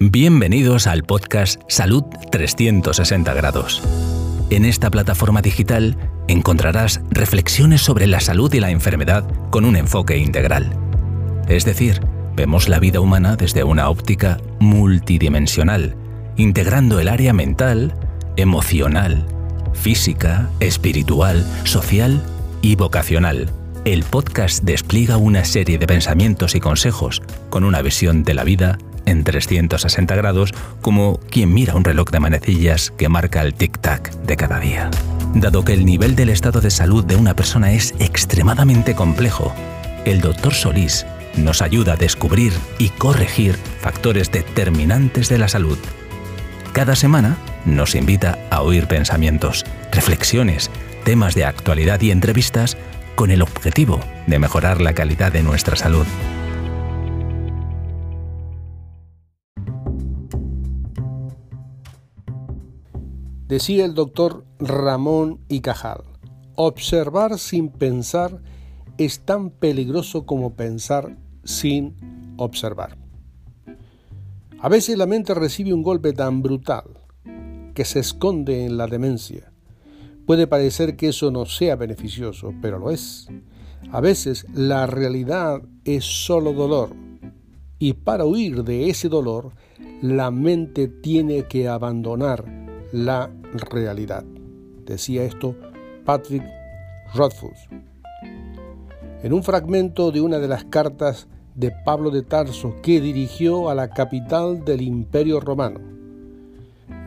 Bienvenidos al podcast Salud 360 Grados. En esta plataforma digital encontrarás reflexiones sobre la salud y la enfermedad con un enfoque integral. Es decir, vemos la vida humana desde una óptica multidimensional, integrando el área mental, emocional, física, espiritual, social y vocacional. El podcast despliega una serie de pensamientos y consejos con una visión de la vida en 360 grados como quien mira un reloj de manecillas que marca el tic-tac de cada día. Dado que el nivel del estado de salud de una persona es extremadamente complejo, el doctor Solís nos ayuda a descubrir y corregir factores determinantes de la salud. Cada semana nos invita a oír pensamientos, reflexiones, temas de actualidad y entrevistas con el objetivo de mejorar la calidad de nuestra salud. Decía el doctor Ramón y Cajal, observar sin pensar es tan peligroso como pensar sin observar. A veces la mente recibe un golpe tan brutal que se esconde en la demencia. Puede parecer que eso no sea beneficioso, pero lo es. A veces la realidad es solo dolor y para huir de ese dolor la mente tiene que abandonar la realidad. Decía esto Patrick Rothfuss. En un fragmento de una de las cartas de Pablo de Tarso que dirigió a la capital del imperio romano.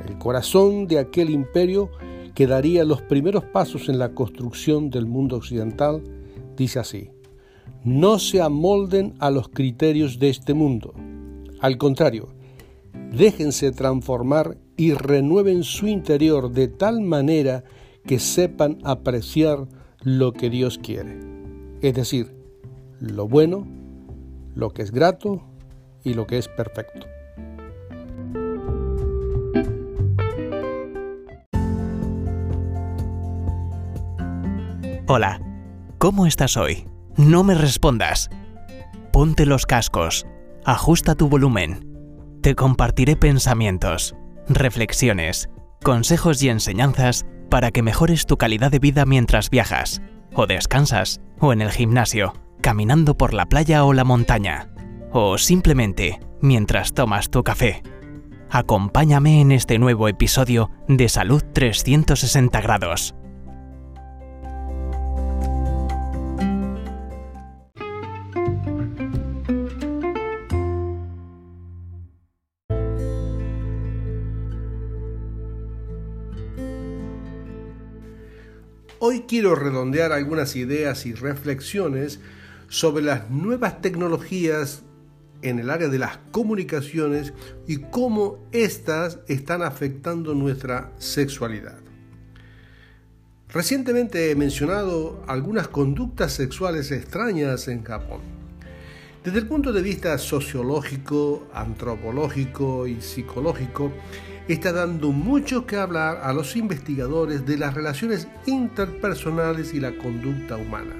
El corazón de aquel imperio que daría los primeros pasos en la construcción del mundo occidental dice así, no se amolden a los criterios de este mundo. Al contrario, déjense transformar y renueven su interior de tal manera que sepan apreciar lo que Dios quiere. Es decir, lo bueno, lo que es grato y lo que es perfecto. Hola, ¿cómo estás hoy? No me respondas. Ponte los cascos, ajusta tu volumen. Te compartiré pensamientos reflexiones, consejos y enseñanzas para que mejores tu calidad de vida mientras viajas, o descansas, o en el gimnasio, caminando por la playa o la montaña, o simplemente mientras tomas tu café. Acompáñame en este nuevo episodio de Salud 360 grados Hoy quiero redondear algunas ideas y reflexiones sobre las nuevas tecnologías en el área de las comunicaciones y cómo éstas están afectando nuestra sexualidad. Recientemente he mencionado algunas conductas sexuales extrañas en Japón. Desde el punto de vista sociológico, antropológico y psicológico, está dando mucho que hablar a los investigadores de las relaciones interpersonales y la conducta humana.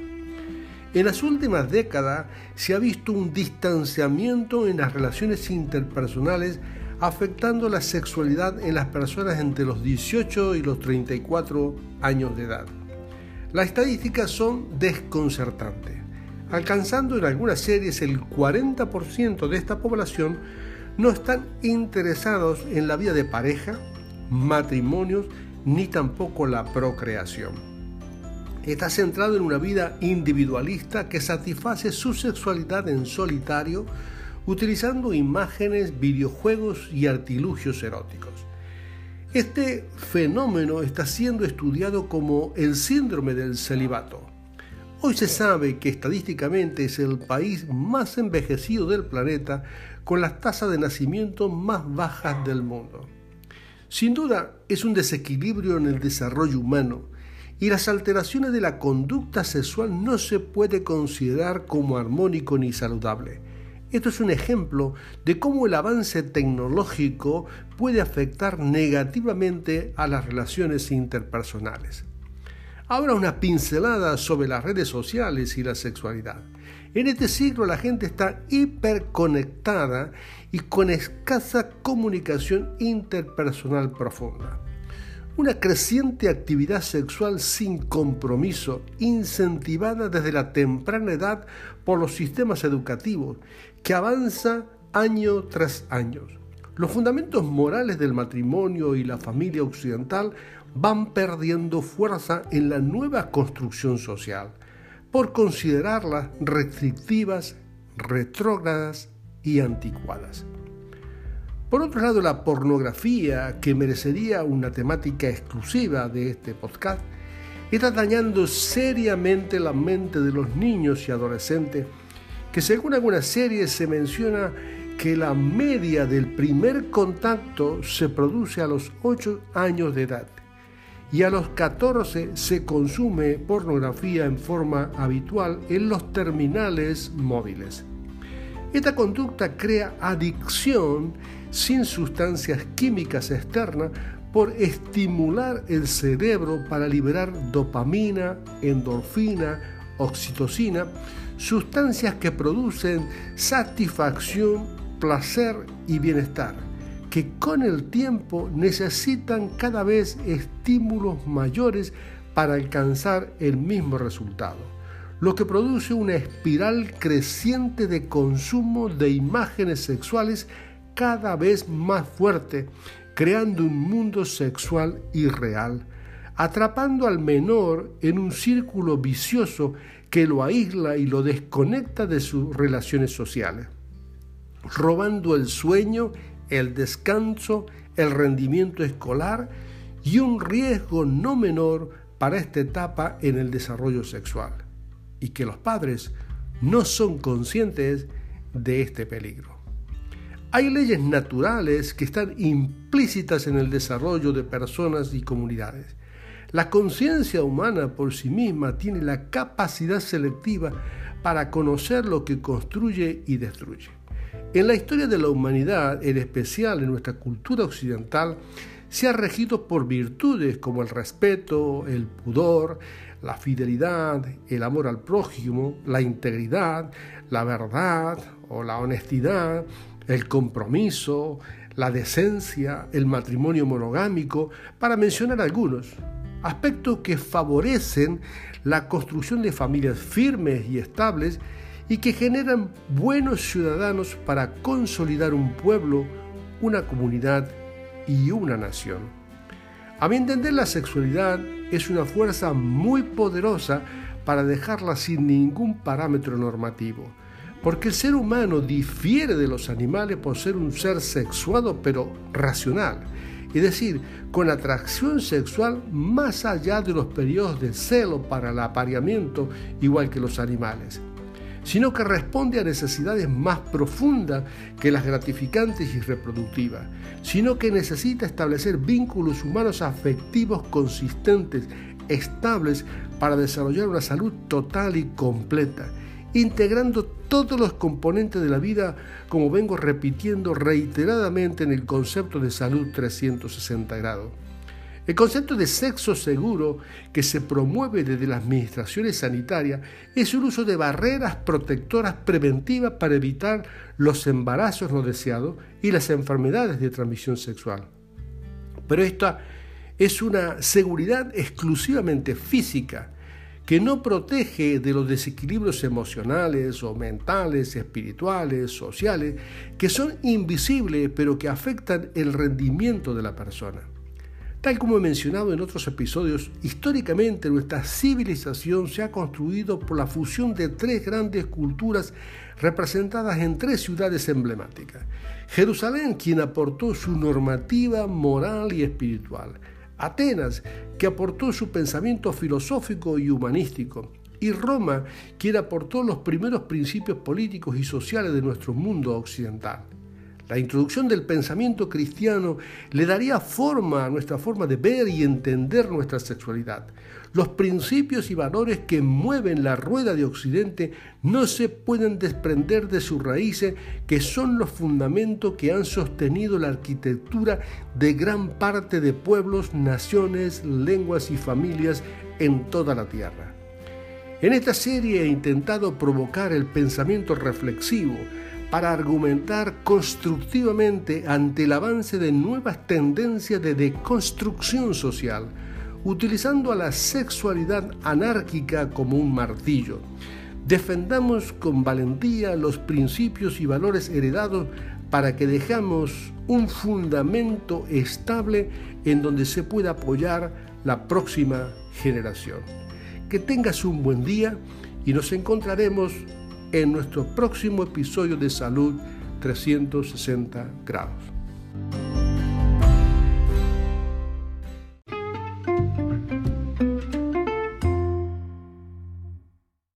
En las últimas décadas se ha visto un distanciamiento en las relaciones interpersonales afectando la sexualidad en las personas entre los 18 y los 34 años de edad. Las estadísticas son desconcertantes, alcanzando en algunas series el 40% de esta población no están interesados en la vida de pareja, matrimonios, ni tampoco la procreación. Está centrado en una vida individualista que satisface su sexualidad en solitario utilizando imágenes, videojuegos y artilugios eróticos. Este fenómeno está siendo estudiado como el síndrome del celibato. Hoy se sabe que estadísticamente es el país más envejecido del planeta con las tasas de nacimiento más bajas del mundo. Sin duda, es un desequilibrio en el desarrollo humano y las alteraciones de la conducta sexual no se puede considerar como armónico ni saludable. Esto es un ejemplo de cómo el avance tecnológico puede afectar negativamente a las relaciones interpersonales. Ahora una pincelada sobre las redes sociales y la sexualidad. En este siglo la gente está hiperconectada y con escasa comunicación interpersonal profunda. Una creciente actividad sexual sin compromiso, incentivada desde la temprana edad por los sistemas educativos, que avanza año tras año. Los fundamentos morales del matrimonio y la familia occidental van perdiendo fuerza en la nueva construcción social, por considerarlas restrictivas, retrógradas y anticuadas. Por otro lado, la pornografía, que merecería una temática exclusiva de este podcast, está dañando seriamente la mente de los niños y adolescentes, que según algunas series se menciona que la media del primer contacto se produce a los 8 años de edad y a los 14 se consume pornografía en forma habitual en los terminales móviles. Esta conducta crea adicción sin sustancias químicas externas por estimular el cerebro para liberar dopamina, endorfina, oxitocina, sustancias que producen satisfacción, placer y bienestar que con el tiempo necesitan cada vez estímulos mayores para alcanzar el mismo resultado, lo que produce una espiral creciente de consumo de imágenes sexuales cada vez más fuerte, creando un mundo sexual irreal, atrapando al menor en un círculo vicioso que lo aísla y lo desconecta de sus relaciones sociales, robando el sueño el descanso, el rendimiento escolar y un riesgo no menor para esta etapa en el desarrollo sexual, y que los padres no son conscientes de este peligro. Hay leyes naturales que están implícitas en el desarrollo de personas y comunidades. La conciencia humana por sí misma tiene la capacidad selectiva para conocer lo que construye y destruye. En la historia de la humanidad, en especial en nuestra cultura occidental, se ha regido por virtudes como el respeto, el pudor, la fidelidad, el amor al prójimo, la integridad, la verdad o la honestidad, el compromiso, la decencia, el matrimonio monogámico, para mencionar algunos, aspectos que favorecen la construcción de familias firmes y estables y que generan buenos ciudadanos para consolidar un pueblo, una comunidad y una nación. A mi entender, la sexualidad es una fuerza muy poderosa para dejarla sin ningún parámetro normativo, porque el ser humano difiere de los animales por ser un ser sexuado pero racional, es decir, con atracción sexual más allá de los periodos de celo para el apareamiento, igual que los animales sino que responde a necesidades más profundas que las gratificantes y reproductivas, sino que necesita establecer vínculos humanos afectivos consistentes, estables, para desarrollar una salud total y completa, integrando todos los componentes de la vida, como vengo repitiendo reiteradamente en el concepto de salud 360 grados. El concepto de sexo seguro que se promueve desde las administraciones sanitarias es el uso de barreras protectoras preventivas para evitar los embarazos no deseados y las enfermedades de transmisión sexual. Pero esta es una seguridad exclusivamente física que no protege de los desequilibrios emocionales o mentales, espirituales, sociales, que son invisibles pero que afectan el rendimiento de la persona. Tal como he mencionado en otros episodios, históricamente nuestra civilización se ha construido por la fusión de tres grandes culturas representadas en tres ciudades emblemáticas. Jerusalén, quien aportó su normativa moral y espiritual. Atenas, que aportó su pensamiento filosófico y humanístico. Y Roma, quien aportó los primeros principios políticos y sociales de nuestro mundo occidental. La introducción del pensamiento cristiano le daría forma a nuestra forma de ver y entender nuestra sexualidad. Los principios y valores que mueven la rueda de Occidente no se pueden desprender de sus raíces, que son los fundamentos que han sostenido la arquitectura de gran parte de pueblos, naciones, lenguas y familias en toda la tierra. En esta serie he intentado provocar el pensamiento reflexivo para argumentar constructivamente ante el avance de nuevas tendencias de deconstrucción social, utilizando a la sexualidad anárquica como un martillo. Defendamos con valentía los principios y valores heredados para que dejamos un fundamento estable en donde se pueda apoyar la próxima generación. Que tengas un buen día y nos encontraremos en nuestro próximo episodio de Salud 360 grados.